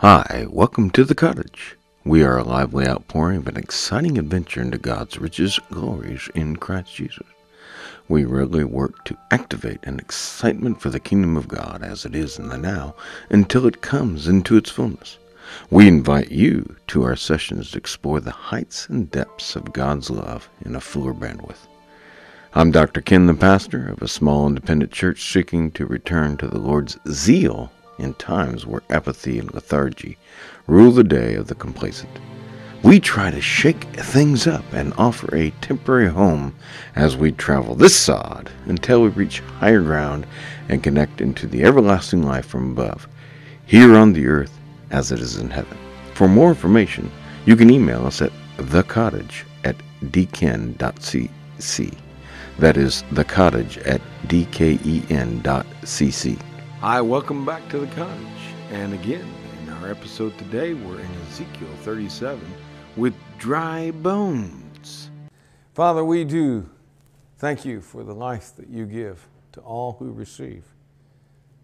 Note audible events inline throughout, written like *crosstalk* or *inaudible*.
Hi, welcome to the cottage. We are a lively outpouring of an exciting adventure into God's riches, glories in Christ Jesus. We regularly work to activate an excitement for the kingdom of God as it is in the now until it comes into its fullness. We invite you to our sessions to explore the heights and depths of God's love in a fuller bandwidth. I'm Dr. Ken, the pastor of a small independent church seeking to return to the Lord's zeal in times where apathy and lethargy rule the day of the complacent. We try to shake things up and offer a temporary home as we travel this sod until we reach higher ground and connect into the everlasting life from above, here on the earth as it is in heaven. For more information, you can email us at thecottage at dken.cc. That is the cottage at dken.cc. Hi, welcome back to the cottage. And again, in our episode today, we're in Ezekiel 37 with dry bones. Father, we do thank you for the life that you give to all who receive.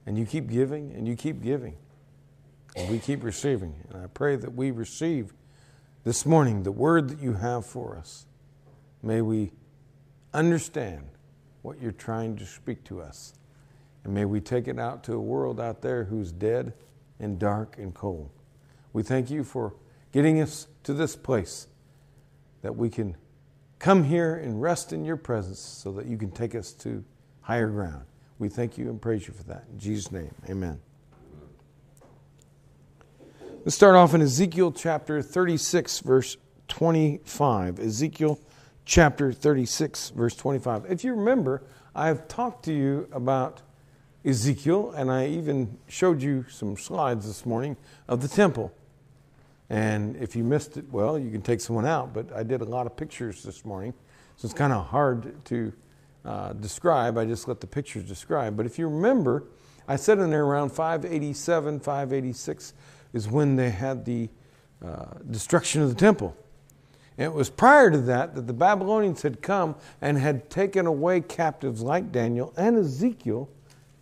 And you keep giving and you keep giving. And we keep receiving. And I pray that we receive this morning the word that you have for us. May we understand what you're trying to speak to us. And may we take it out to a world out there who's dead and dark and cold. We thank you for getting us to this place that we can come here and rest in your presence so that you can take us to higher ground. We thank you and praise you for that. In Jesus' name, amen. Let's start off in Ezekiel chapter 36, verse 25. Ezekiel chapter 36, verse 25. If you remember, I've talked to you about Ezekiel, and I even showed you some slides this morning of the temple. And if you missed it, well, you can take someone out, but I did a lot of pictures this morning, so it's kind of hard to uh, describe. I just let the pictures describe. But if you remember, I said in there around 587, 586 is when they had the uh, destruction of the temple. And it was prior to that that the Babylonians had come and had taken away captives like Daniel and Ezekiel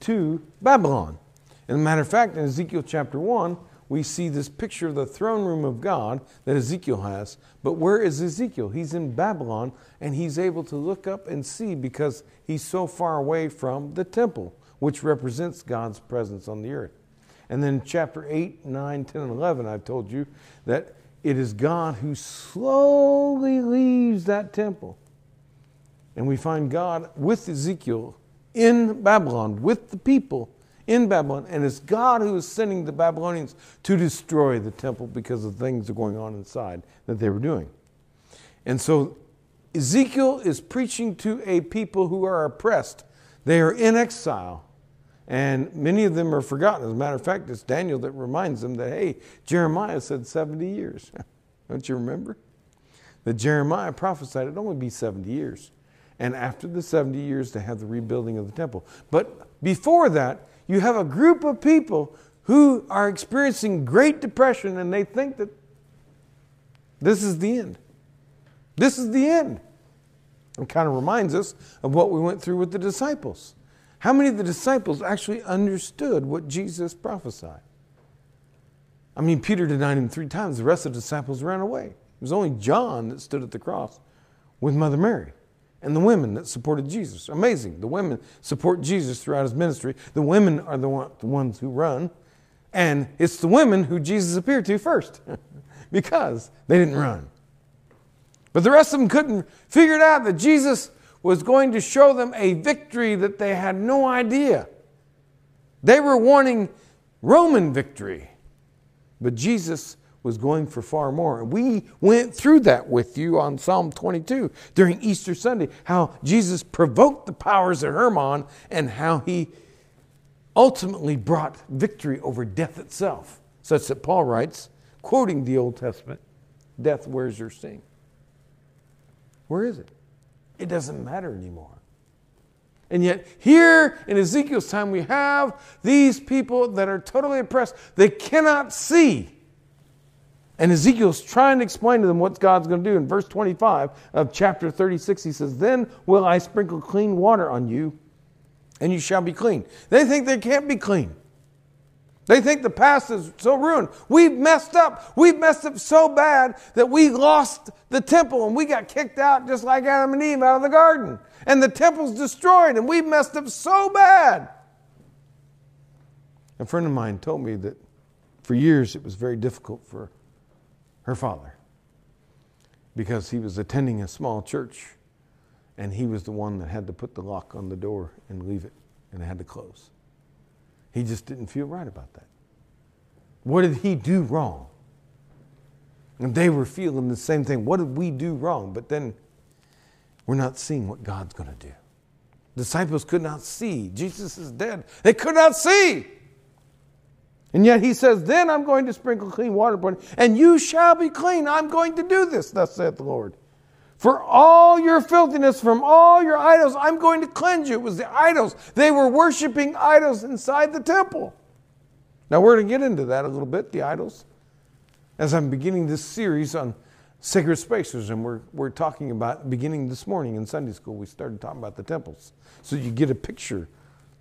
to Babylon. And a matter of fact, in Ezekiel chapter 1, we see this picture of the throne room of God that Ezekiel has. But where is Ezekiel? He's in Babylon and he's able to look up and see because he's so far away from the temple, which represents God's presence on the earth. And then chapter 8, 9, 10, and 11, I've told you that it is God who slowly leaves that temple. And we find God with Ezekiel in Babylon, with the people in Babylon. And it's God who is sending the Babylonians to destroy the temple because of things that are going on inside that they were doing. And so Ezekiel is preaching to a people who are oppressed. They are in exile. And many of them are forgotten. As a matter of fact, it's Daniel that reminds them that, hey, Jeremiah said 70 years. *laughs* Don't you remember? That Jeremiah prophesied it'd only be 70 years. And after the 70 years, to have the rebuilding of the temple. But before that, you have a group of people who are experiencing great depression and they think that this is the end. This is the end. It kind of reminds us of what we went through with the disciples. How many of the disciples actually understood what Jesus prophesied? I mean, Peter denied him three times. The rest of the disciples ran away. It was only John that stood at the cross with Mother Mary and the women that supported Jesus. Amazing. The women support Jesus throughout his ministry. The women are the, one, the ones who run. And it's the women who Jesus appeared to first *laughs* because they didn't run. But the rest of them couldn't figure it out that Jesus was going to show them a victory that they had no idea. They were wanting Roman victory, but Jesus was going for far more. And we went through that with you on Psalm 22 during Easter Sunday, how Jesus provoked the powers of Hermon and how he ultimately brought victory over death itself, such that Paul writes, quoting the Old Testament, Death, where's your sting? Where is it? It doesn't matter anymore. And yet, here in Ezekiel's time, we have these people that are totally oppressed. They cannot see. And Ezekiel's trying to explain to them what God's going to do. In verse 25 of chapter 36, he says, Then will I sprinkle clean water on you, and you shall be clean. They think they can't be clean. They think the past is so ruined. We've messed up. We've messed up so bad that we lost the temple and we got kicked out just like Adam and Eve out of the garden. And the temple's destroyed and we've messed up so bad. A friend of mine told me that for years it was very difficult for her father because he was attending a small church and he was the one that had to put the lock on the door and leave it and it had to close. He just didn't feel right about that. What did he do wrong? And they were feeling the same thing. What did we do wrong? But then we're not seeing what God's going to do. Disciples could not see. Jesus is dead. They could not see. And yet he says, Then I'm going to sprinkle clean water upon you, and you shall be clean. I'm going to do this, thus saith the Lord. For all your filthiness from all your idols, I'm going to cleanse you. It was the idols. They were worshiping idols inside the temple. Now, we're going to get into that a little bit, the idols, as I'm beginning this series on sacred spaces. And we're, we're talking about, beginning this morning in Sunday school, we started talking about the temples. So you get a picture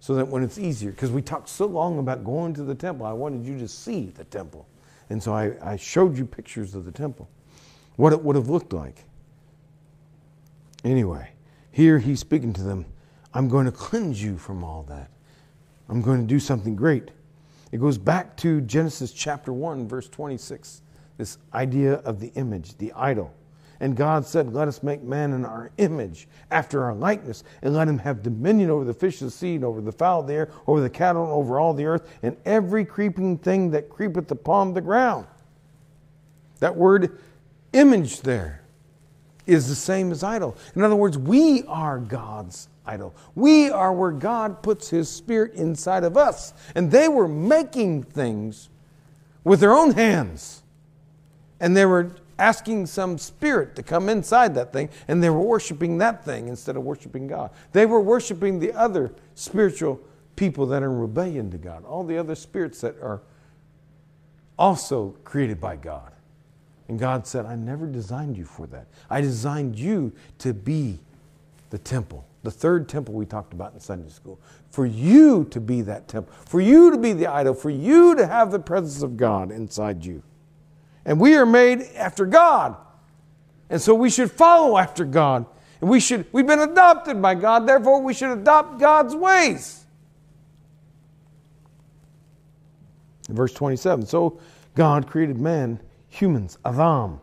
so that when it's easier, because we talked so long about going to the temple, I wanted you to see the temple. And so I, I showed you pictures of the temple, what it would have looked like. Anyway, here he's speaking to them. I'm going to cleanse you from all that. I'm going to do something great. It goes back to Genesis chapter 1, verse 26. This idea of the image, the idol. And God said, Let us make man in our image, after our likeness, and let him have dominion over the fish of the sea, and over the fowl of the air, over the cattle, and over all the earth, and every creeping thing that creepeth upon the ground. That word image there is the same as idol. In other words, we are God's idol. We are where God puts His Spirit inside of us. And they were making things with their own hands. And they were asking some spirit to come inside that thing, and they were worshiping that thing instead of worshiping God. They were worshiping the other spiritual people that are in rebellion to God, all the other spirits that are also created by God. And God said, I never designed you for that. I designed you to be the temple, the third temple we talked about in Sunday school. For you to be that temple, for you to be the idol, for you to have the presence of God inside you. And we are made after God. And so we should follow after God. And we should, we've been adopted by God, therefore we should adopt God's ways. verse 27 So God created man humans, Adam,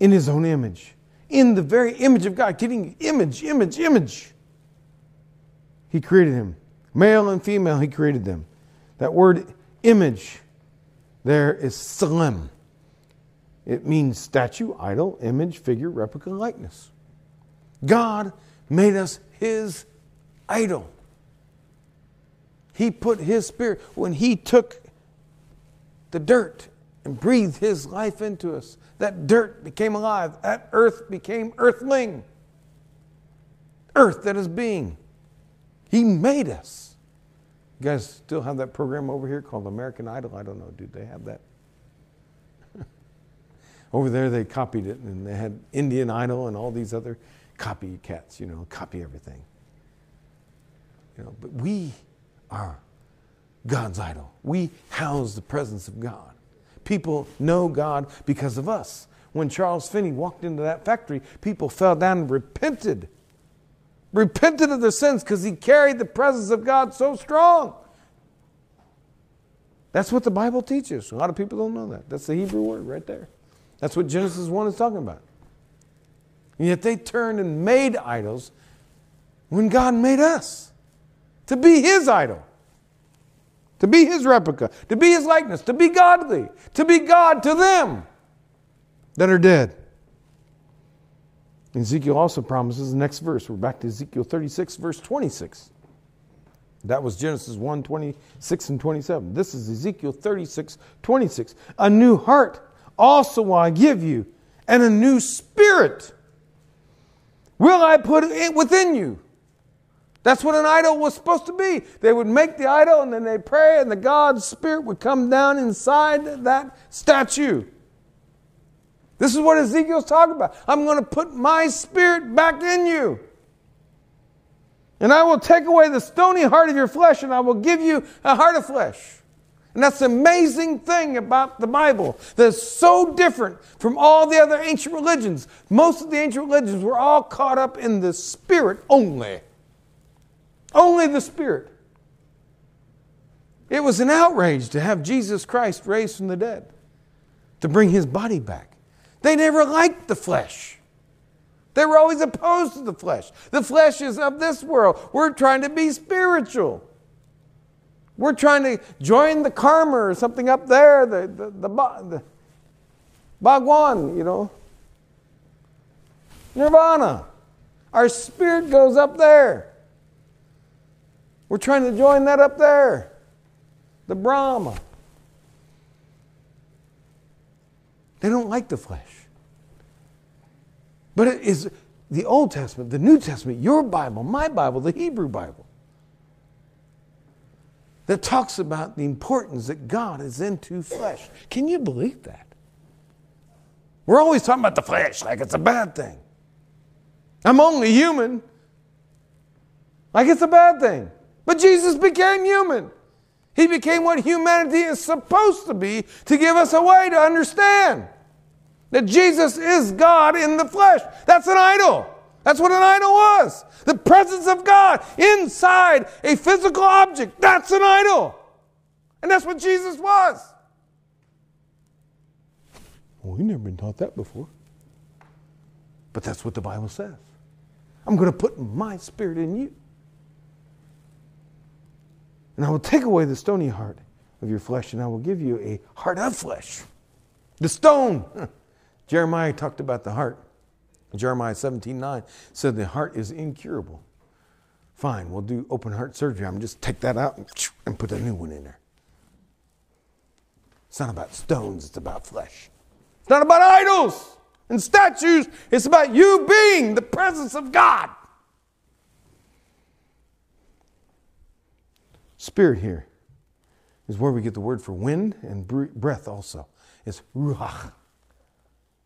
in his own image, in the very image of God, getting image, image, image. He created him. Male and female, he created them. That word image there is tselem. It means statue, idol, image, figure, replica, likeness. God made us his idol. He put his spirit, when he took the dirt and breathed his life into us. That dirt became alive. That earth became earthling. Earth that is being. He made us. You guys still have that program over here called American Idol? I don't know. Do they have that? Over there, they copied it, and they had Indian Idol and all these other copycats, you know, copy everything. You know, but we are God's idol. We house the presence of God. People know God because of us. When Charles Finney walked into that factory, people fell down and repented. Repented of their sins because he carried the presence of God so strong. That's what the Bible teaches. A lot of people don't know that. That's the Hebrew word right there. That's what Genesis 1 is talking about. And yet they turned and made idols when God made us to be his idol to be his replica, to be his likeness, to be godly, to be God to them that are dead. Ezekiel also promises the next verse. We're back to Ezekiel 36, verse 26. That was Genesis 1 26 and 27. This is Ezekiel 36, 26. A new heart also will I give you, and a new spirit will I put it within you. That's what an idol was supposed to be. They would make the idol and then they pray, and the God's Spirit would come down inside that statue. This is what Ezekiel's talking about. I'm going to put my spirit back in you. And I will take away the stony heart of your flesh, and I will give you a heart of flesh. And that's the amazing thing about the Bible that's so different from all the other ancient religions. Most of the ancient religions were all caught up in the spirit only. Only the spirit. It was an outrage to have Jesus Christ raised from the dead, to bring his body back. They never liked the flesh. They were always opposed to the flesh. The flesh is of this world. We're trying to be spiritual. We're trying to join the karma or something up there, the, the, the, the Bhagwan, you know. Nirvana. Our spirit goes up there. We're trying to join that up there. The Brahma. They don't like the flesh. But it is the Old Testament, the New Testament, your Bible, my Bible, the Hebrew Bible, that talks about the importance that God is into flesh. Can you believe that? We're always talking about the flesh like it's a bad thing. I'm only human, like it's a bad thing. But Jesus became human. He became what humanity is supposed to be to give us a way to understand that Jesus is God in the flesh. That's an idol. That's what an idol was. The presence of God inside a physical object. That's an idol. And that's what Jesus was. Well, we've never been taught that before. But that's what the Bible says. I'm going to put my spirit in you. And I will take away the stony heart of your flesh, and I will give you a heart of flesh. The stone. *laughs* Jeremiah talked about the heart. Jeremiah 17 9 said the heart is incurable. Fine, we'll do open heart surgery. I'm just take that out and put a new one in there. It's not about stones, it's about flesh. It's not about idols and statues, it's about you being the presence of God. Spirit here is where we get the word for wind and breath also. It's ruach.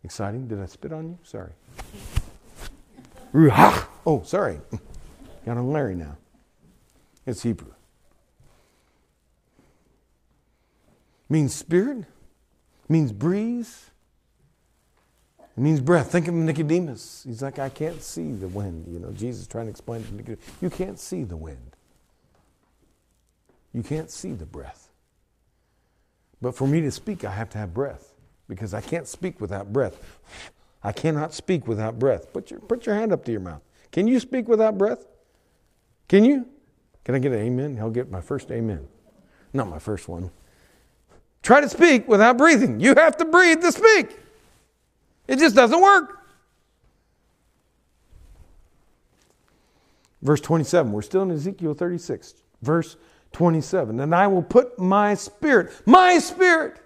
Exciting. Did I spit on you? Sorry. Ruach. Oh, sorry. *laughs* Got on Larry now. It's Hebrew. Means spirit. Means breeze. It means breath. Think of Nicodemus. He's like, I can't see the wind. You know, Jesus trying to explain to Nicodemus, you can't see the wind. You can't see the breath. But for me to speak, I have to have breath because I can't speak without breath. I cannot speak without breath. Put your, put your hand up to your mouth. Can you speak without breath? Can you? Can I get an amen? I'll get my first amen. Not my first one. Try to speak without breathing. You have to breathe to speak. It just doesn't work. Verse 27, we're still in Ezekiel 36. Verse 27. And I will put my spirit, my spirit,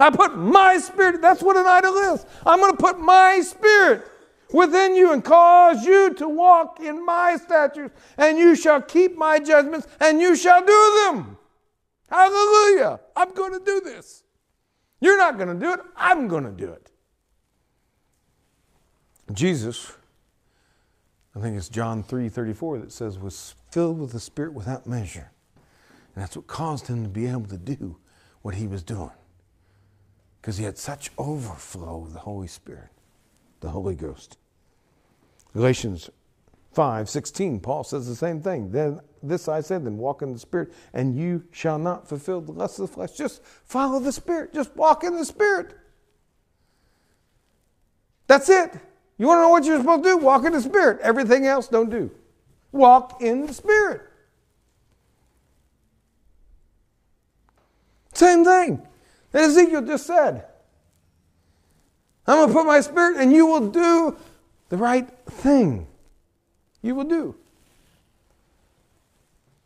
I put my spirit, that's what an idol is. I'm going to put my spirit within you and cause you to walk in my statutes, and you shall keep my judgments, and you shall do them. Hallelujah. I'm going to do this. You're not going to do it, I'm going to do it. Jesus, I think it's John 3 34 that says, was filled with the Spirit without measure. And that's what caused him to be able to do what he was doing because he had such overflow of the Holy Spirit, the Holy Ghost. Galatians 5 16, Paul says the same thing. Then this I said, then walk in the Spirit, and you shall not fulfill the lust of the flesh. Just follow the Spirit, just walk in the Spirit. That's it. You want to know what you're supposed to do? Walk in the Spirit. Everything else, don't do. Walk in the Spirit. Same thing that Ezekiel just said. I'm going to put my spirit and you will do the right thing. You will do.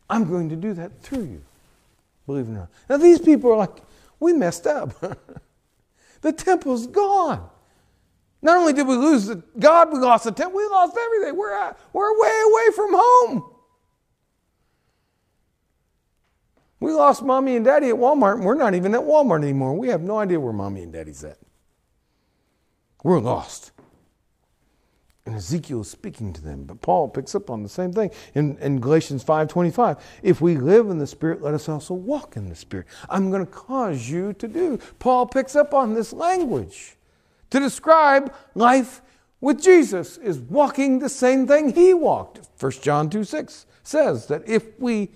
I'm going to do that through you. Believe it or not. Now, these people are like, we messed up. *laughs* the temple's gone. Not only did we lose the God, we lost the temple, we lost everything. We're, we're way away from home. We lost mommy and daddy at Walmart, and we're not even at Walmart anymore. We have no idea where mommy and daddy's at. We're lost. And Ezekiel is speaking to them. But Paul picks up on the same thing in, in Galatians 5.25. If we live in the Spirit, let us also walk in the Spirit. I'm going to cause you to do. Paul picks up on this language to describe life with Jesus is walking the same thing he walked. 1 John 2 6 says that if we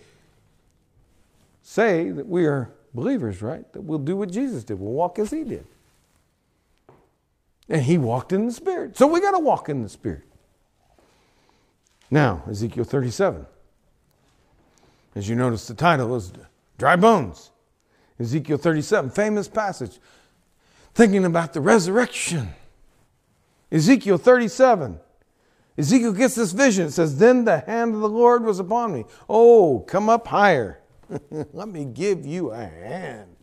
say that we are believers, right, that we'll do what Jesus did, we'll walk as he did. And he walked in the Spirit. So we got to walk in the Spirit. Now, Ezekiel 37. As you notice, the title is Dry Bones. Ezekiel 37, famous passage, thinking about the resurrection. Ezekiel 37. Ezekiel gets this vision. It says, Then the hand of the Lord was upon me. Oh, come up higher. *laughs* Let me give you a hand.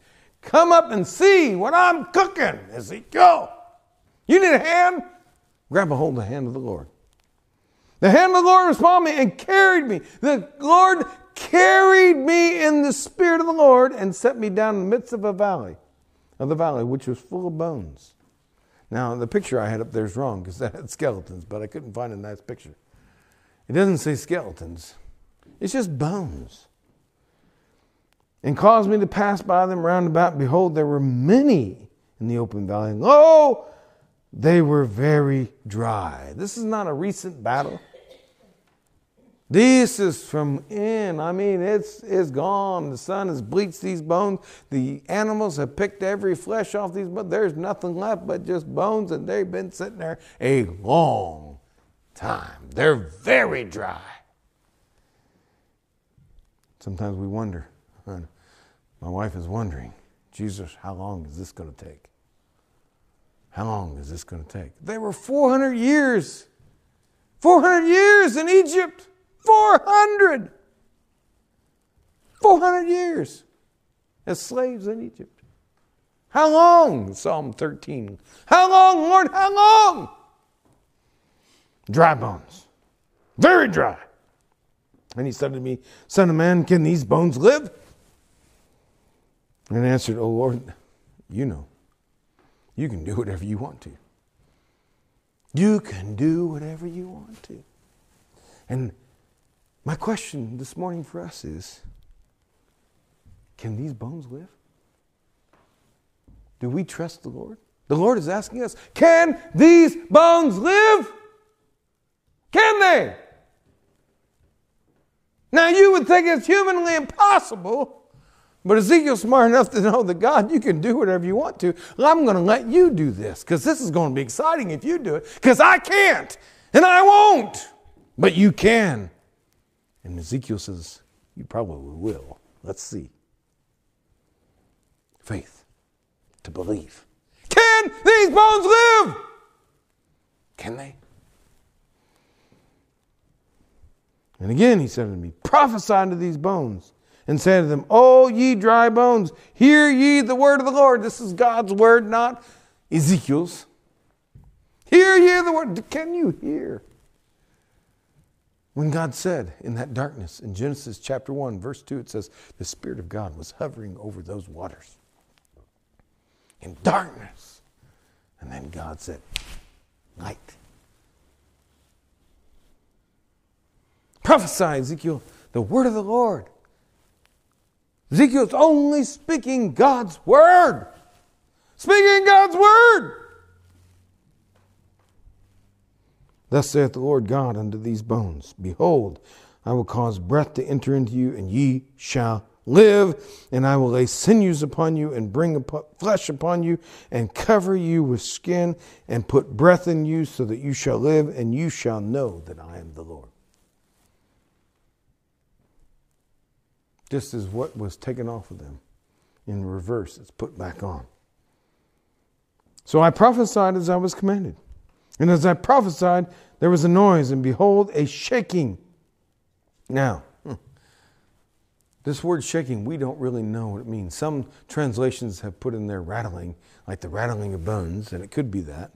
Come up and see what I'm cooking, Ezekiel. You need a hand? Grab a hold of the hand of the Lord. The hand of the Lord was upon me and carried me. The Lord carried me in the spirit of the Lord and set me down in the midst of a valley, of the valley which was full of bones. Now, the picture I had up there is wrong because *laughs* that had skeletons, but I couldn't find a nice picture. It doesn't say skeletons, it's just bones. And caused me to pass by them round about. Behold, there were many in the open valley. And lo, they were very dry. This is not a recent battle. This is from in. I mean, it's, it's gone. The sun has bleached these bones. The animals have picked every flesh off these bones. There's nothing left but just bones, and they've been sitting there a long time. They're very dry. Sometimes we wonder. My wife is wondering, Jesus, how long is this going to take? How long is this going to take? They were 400 years. 400 years in Egypt. 400. 400 years as slaves in Egypt. How long? Psalm 13. How long, Lord? How long? Dry bones. Very dry. And he said to me, Son of man, can these bones live? And answered, Oh Lord, you know. You can do whatever you want to. You can do whatever you want to. And my question this morning for us is can these bones live? Do we trust the Lord? The Lord is asking us, can these bones live? Can they? Now, you would think it's humanly impossible, but Ezekiel's smart enough to know that God, you can do whatever you want to. I'm going to let you do this because this is going to be exciting if you do it because I can't and I won't, but you can. And Ezekiel says, You probably will. Let's see. Faith to believe. Can these bones live? Can they? And again he said to me, Prophesy unto these bones, and say to them, O ye dry bones, hear ye the word of the Lord. This is God's word, not Ezekiel's. Hear ye the word. Can you hear? When God said in that darkness, in Genesis chapter 1, verse 2, it says, the Spirit of God was hovering over those waters in darkness. And then God said, light. Prophesy, Ezekiel, the word of the Lord. Ezekiel's only speaking God's word. Speaking God's word. Thus saith the Lord God unto these bones Behold, I will cause breath to enter into you, and ye shall live, and I will lay sinews upon you, and bring flesh upon you, and cover you with skin, and put breath in you, so that you shall live, and you shall know that I am the Lord. This is what was taken off of them. In reverse, it's put back on. So I prophesied as I was commanded. And as I prophesied, there was a noise, and behold, a shaking. Now, hmm, this word shaking, we don't really know what it means. Some translations have put in there rattling, like the rattling of bones, and it could be that.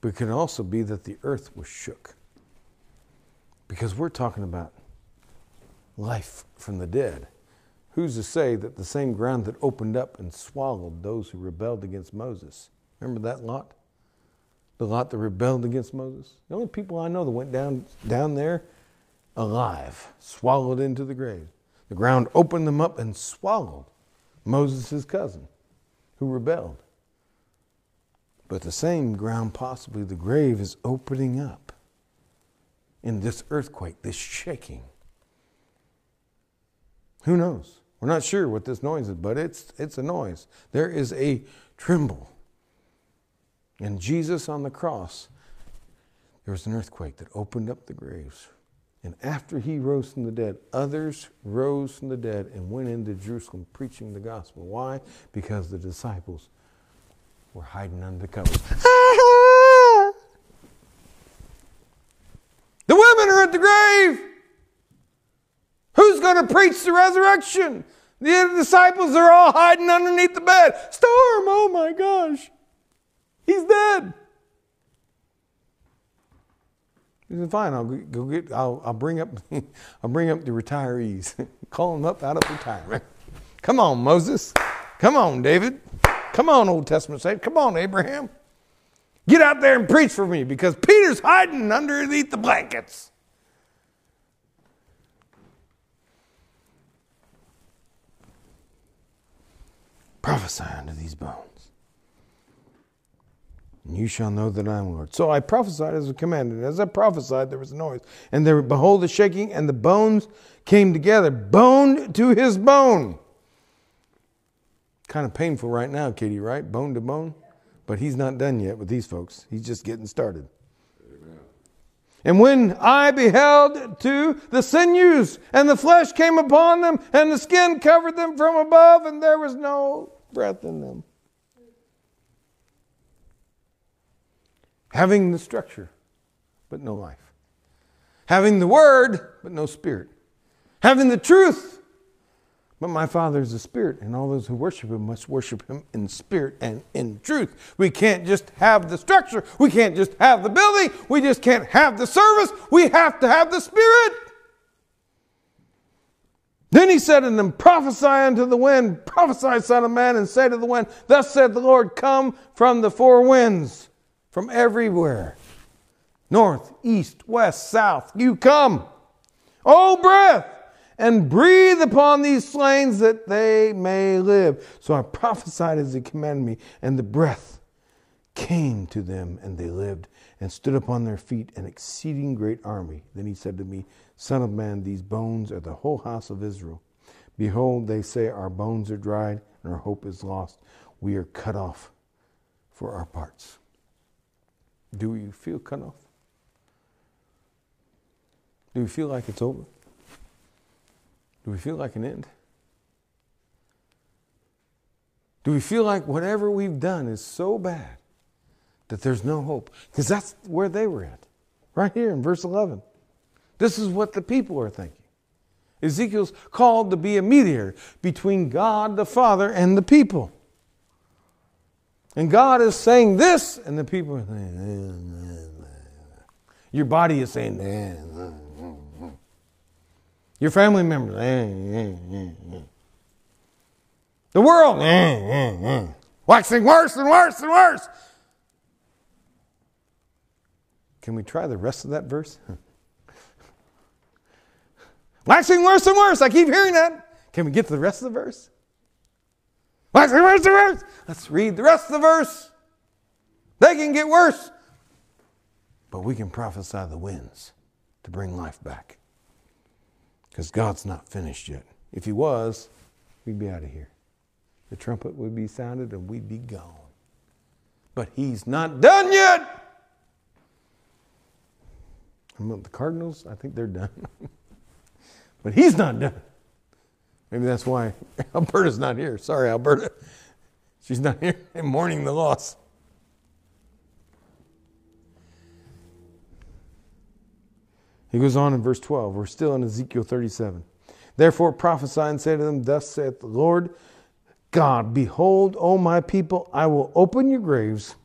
But it could also be that the earth was shook. Because we're talking about life from the dead. Who's to say that the same ground that opened up and swallowed those who rebelled against Moses? Remember that lot? The lot that rebelled against Moses. The only people I know that went down, down there alive, swallowed into the grave. The ground opened them up and swallowed Moses' cousin who rebelled. But the same ground, possibly the grave, is opening up in this earthquake, this shaking. Who knows? We're not sure what this noise is, but it's, it's a noise. There is a tremble. And Jesus on the cross, there was an earthquake that opened up the graves. And after he rose from the dead, others rose from the dead and went into Jerusalem preaching the gospel. Why? Because the disciples were hiding under the covers. the women are at the grave. Preach the resurrection? The disciples are all hiding underneath the bed. Storm, oh my gosh. He's dead. He said, "Fine, I'll go get. I'll, I'll bring up. *laughs* I'll bring up the retirees. *laughs* Call them up out of retirement. *laughs* Come on, Moses. Come on, David. Come on, Old Testament saints. Come on, Abraham. Get out there and preach for me because Peter's hiding underneath the blankets. Prophesy unto these bones and you shall know that I am Lord. So I prophesied as I commanded. As I prophesied, there was a noise. And there, behold, the shaking, and the bones came together, bone to his bone. Kind of painful right now, Katie, right? Bone to bone. But he's not done yet with these folks. He's just getting started. Amen. And when I beheld to the sinews, and the flesh came upon them, and the skin covered them from above, and there was no breath in them. Having the structure, but no life. Having the word, but no spirit. Having the truth, but my Father is a spirit, and all those who worship him must worship him in spirit and in truth. We can't just have the structure. We can't just have the building. We just can't have the service. We have to have the spirit. Then he said unto them, Prophesy unto the wind, prophesy, Son of Man, and say to the wind, Thus said the Lord, Come from the four winds from everywhere north, east, west, south. You come, O breath, and breathe upon these slain that they may live. So I prophesied as he commanded me, and the breath came to them, and they lived and stood upon their feet, an exceeding great army. Then he said to me, Son of man, these bones are the whole house of Israel. Behold, they say, Our bones are dried, and our hope is lost. We are cut off for our parts. Do you feel cut off? Do we feel like it's over? Do we feel like an end? Do we feel like whatever we've done is so bad that there's no hope? Because that's where they were at, right here in verse 11. This is what the people are thinking. Ezekiel's called to be a mediator between God the Father and the people. And God is saying this, and the people are saying, your body is saying, your family members, the world, waxing worse and worse and worse. Can we try the rest of that verse? *laughs* waxing worse and worse. I keep hearing that. Can we get to the rest of the verse? The verse, the verse? Let's read the rest of the verse. They can get worse. But we can prophesy the winds to bring life back. Because God's not finished yet. If He was, we'd be out of here. The trumpet would be sounded and we'd be gone. But He's not done yet. The Cardinals, I think they're done. *laughs* but He's not done. Maybe that's why *laughs* Alberta's not here. Sorry, Alberta. *laughs* She's not here and mourning the loss. He goes on in verse 12. We're still in Ezekiel 37. Therefore prophesy and say to them, Thus saith the Lord God, Behold, O my people, I will open your graves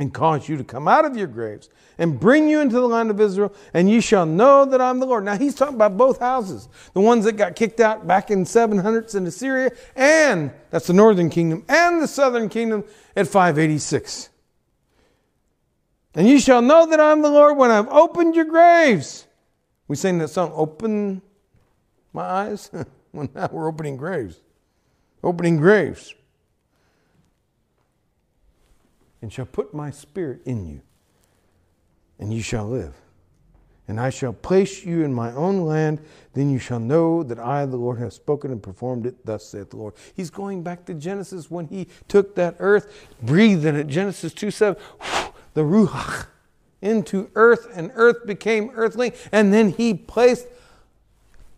and cause you to come out of your graves and bring you into the land of Israel, and you shall know that I'm the Lord. Now, he's talking about both houses the ones that got kicked out back in 700s in Assyria, and that's the northern kingdom, and the southern kingdom at 586. And you shall know that I am the Lord when I've opened your graves. We sing that song, Open My Eyes. *laughs* well, now we're opening graves. Opening graves. And shall put my spirit in you, and you shall live. And I shall place you in my own land. Then you shall know that I, the Lord, have spoken and performed it. Thus saith the Lord. He's going back to Genesis when he took that earth, breathed in it. Genesis 2 7 the Ruach into earth, and earth became earthly. And then he placed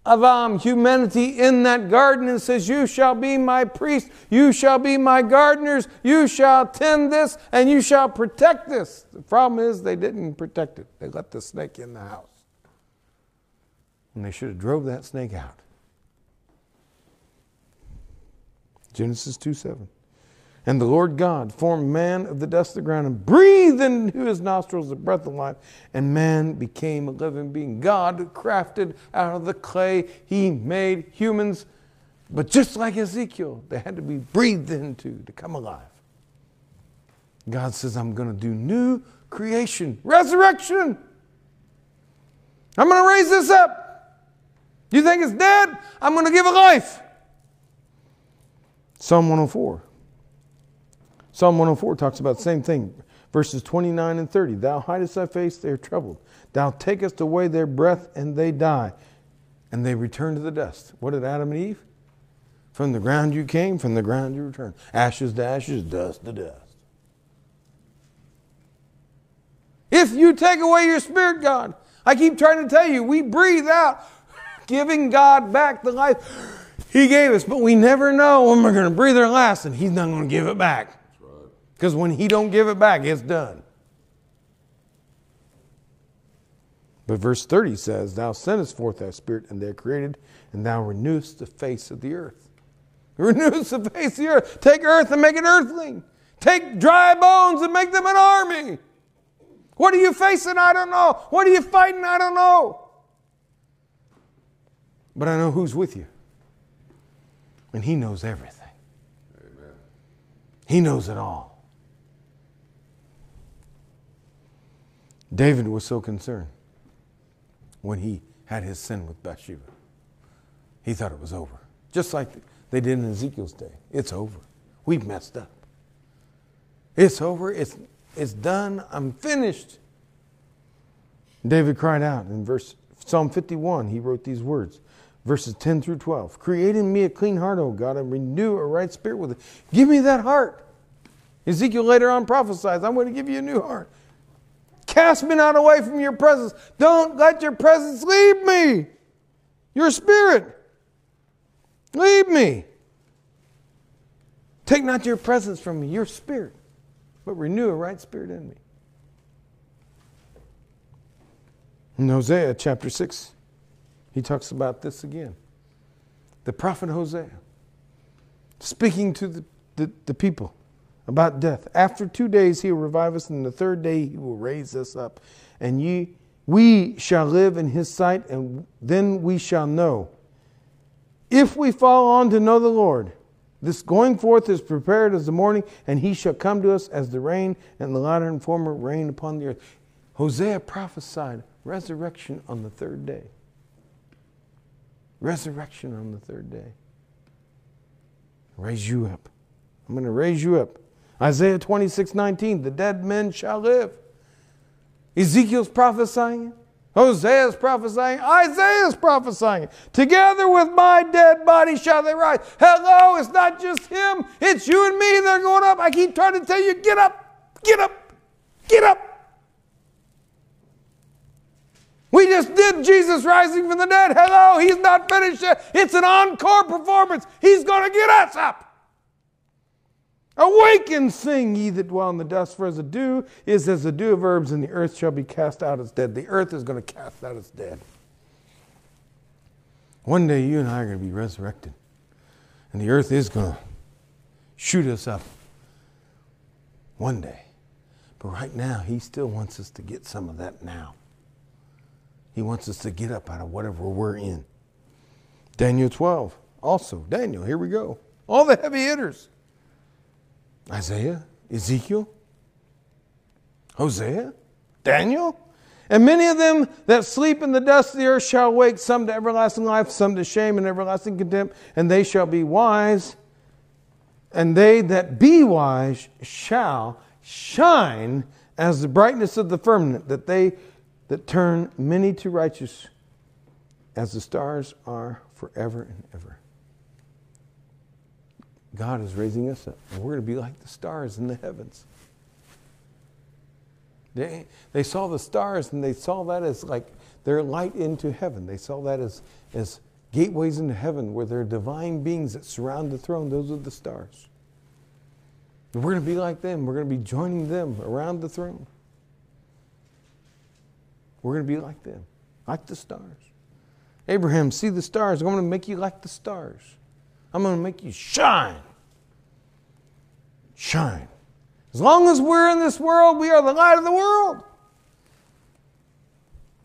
Adam, um, humanity, in that garden and says, You shall be my priest, you shall be my gardeners, you shall tend this, and you shall protect this. The problem is they didn't protect it. They let the snake in the house. And they should have drove that snake out. Genesis 2 7. And the Lord God formed man of the dust of the ground and breathed into his nostrils the breath of life, and man became a living being. God crafted out of the clay, he made humans, but just like Ezekiel, they had to be breathed into to come alive. God says, I'm going to do new creation, resurrection. I'm going to raise this up. You think it's dead? I'm going to give it life. Psalm 104. Psalm 104 talks about the same thing. Verses 29 and 30. Thou hidest thy face, they are troubled. Thou takest away their breath, and they die. And they return to the dust. What did Adam and Eve? From the ground you came, from the ground you return. Ashes to ashes, dust to dust. If you take away your spirit, God, I keep trying to tell you, we breathe out, giving God back the life He gave us, but we never know when we're going to breathe our last, and He's not going to give it back. Because when he don't give it back, it's done. But verse 30 says, Thou sendest forth thy spirit, and they are created, and thou renewest the face of the earth. *laughs* Renews the face of the earth. Take earth and make it earthling. Take dry bones and make them an army. What are you facing? I don't know. What are you fighting? I don't know. But I know who's with you. And he knows everything. Amen. He knows it all. David was so concerned when he had his sin with Bathsheba. He thought it was over. Just like they did in Ezekiel's day. It's over. We've messed up. It's over. It's, it's done. I'm finished. David cried out in verse Psalm 51. He wrote these words, verses 10 through 12. Create in me a clean heart, O God, and renew a right spirit with it. Give me that heart. Ezekiel later on prophesies, I'm going to give you a new heart. Cast me not away from your presence. Don't let your presence leave me. Your spirit. Leave me. Take not your presence from me, your spirit, but renew a right spirit in me. In Hosea chapter 6, he talks about this again. The prophet Hosea, speaking to the, the, the people about death. After two days he will revive us, and the third day he will raise us up. And ye, we shall live in his sight, and then we shall know. If we fall on to know the Lord, this going forth is prepared as the morning, and he shall come to us as the rain and the latter and former rain upon the earth. Hosea prophesied resurrection on the third day. Resurrection on the third day. Raise you up. I'm going to raise you up. Isaiah 26, 19, the dead men shall live. Ezekiel's prophesying Hosea's prophesying. Isaiah's prophesying. Together with my dead body shall they rise. Hello, it's not just him, it's you and me that are going up. I keep trying to tell you, get up, get up, get up. We just did Jesus rising from the dead. Hello, he's not finished yet. It's an encore performance. He's going to get us up. Awaken, sing, ye that dwell in the dust, for as the dew is as the dew of herbs, and the earth shall be cast out as dead. The earth is going to cast out as dead. One day you and I are going to be resurrected, and the earth is going to shoot us up. One day. But right now, He still wants us to get some of that now. He wants us to get up out of whatever we're in. Daniel 12, also. Daniel, here we go. All the heavy hitters. Isaiah, Ezekiel, Hosea. Daniel? And many of them that sleep in the dust of the earth shall wake, some to everlasting life, some to shame and everlasting contempt, and they shall be wise. And they that be wise shall shine as the brightness of the firmament, that they that turn many to righteous, as the stars are forever and ever. God is raising us up, and we're going to be like the stars in the heavens. They, they saw the stars and they saw that as like their light into heaven. They saw that as, as gateways into heaven where there are divine beings that surround the throne. Those are the stars. And we're going to be like them. We're going to be joining them around the throne. We're going to be like them, like the stars. Abraham, see the stars. I'm going to make you like the stars. I'm going to make you shine. Shine. As long as we're in this world, we are the light of the world.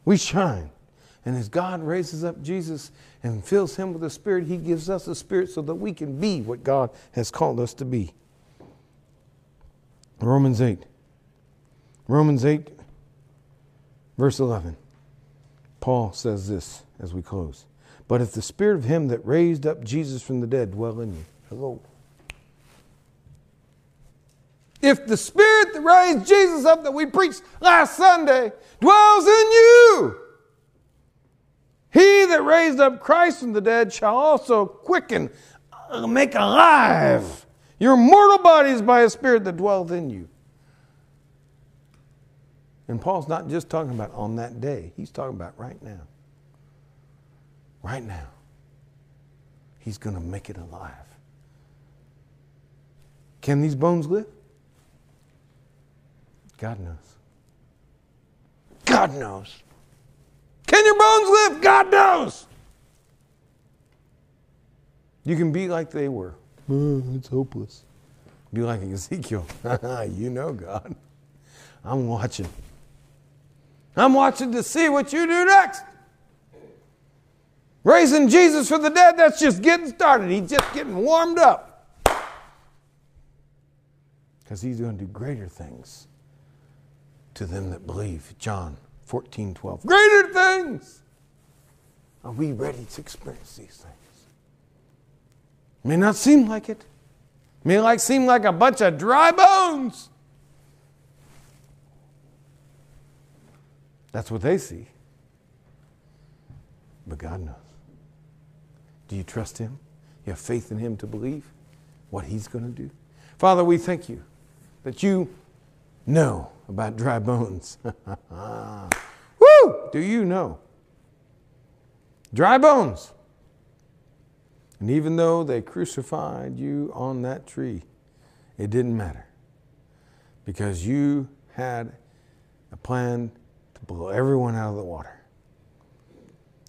We shine. And as God raises up Jesus and fills him with the Spirit, he gives us the Spirit so that we can be what God has called us to be. Romans 8. Romans 8, verse 11. Paul says this as we close. But if the Spirit of him that raised up Jesus from the dead dwell in you, hello. If the Spirit that raised Jesus up that we preached last Sunday dwells in you, he that raised up Christ from the dead shall also quicken, uh, make alive your mortal bodies by a Spirit that dwells in you. And Paul's not just talking about on that day, he's talking about right now. Right now. He's going to make it alive. Can these bones live? God knows. God knows. Can your bones live? God knows. You can be like they were. Oh, it's hopeless. Be like Ezekiel. *laughs* you know God. I'm watching. I'm watching to see what you do next. Raising Jesus from the dead, that's just getting started. He's just getting warmed up. Because he's going to do greater things to them that believe. John 14, 12. Greater things! Are we ready to experience these things? May not seem like it. May like seem like a bunch of dry bones. That's what they see. But God knows. Do you trust Him? You have faith in Him to believe what He's going to do? Father, we thank you that you know about dry bones. *laughs* Woo! Do you know? Dry bones. And even though they crucified you on that tree, it didn't matter because you had a plan to blow everyone out of the water.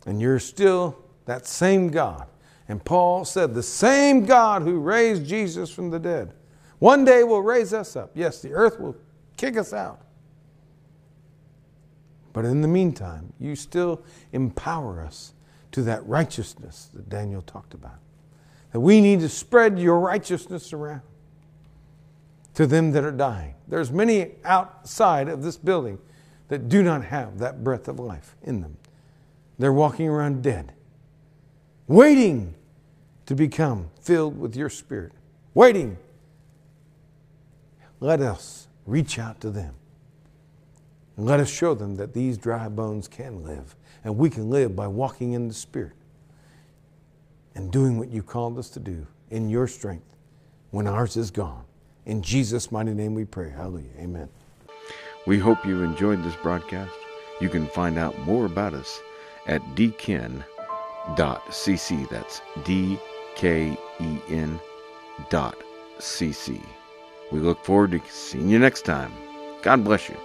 And you're still that same God. And Paul said, the same God who raised Jesus from the dead one day will raise us up. Yes, the earth will kick us out. But in the meantime, you still empower us to that righteousness that Daniel talked about. That we need to spread your righteousness around to them that are dying. There's many outside of this building that do not have that breath of life in them. They're walking around dead, waiting to become filled with your spirit, waiting. Let us reach out to them. And let us show them that these dry bones can live. And we can live by walking in the Spirit and doing what you called us to do in your strength when ours is gone. In Jesus' mighty name we pray. Hallelujah. Amen. We hope you enjoyed this broadcast. You can find out more about us at dken.cc. That's D K E N dot cc. We look forward to seeing you next time. God bless you.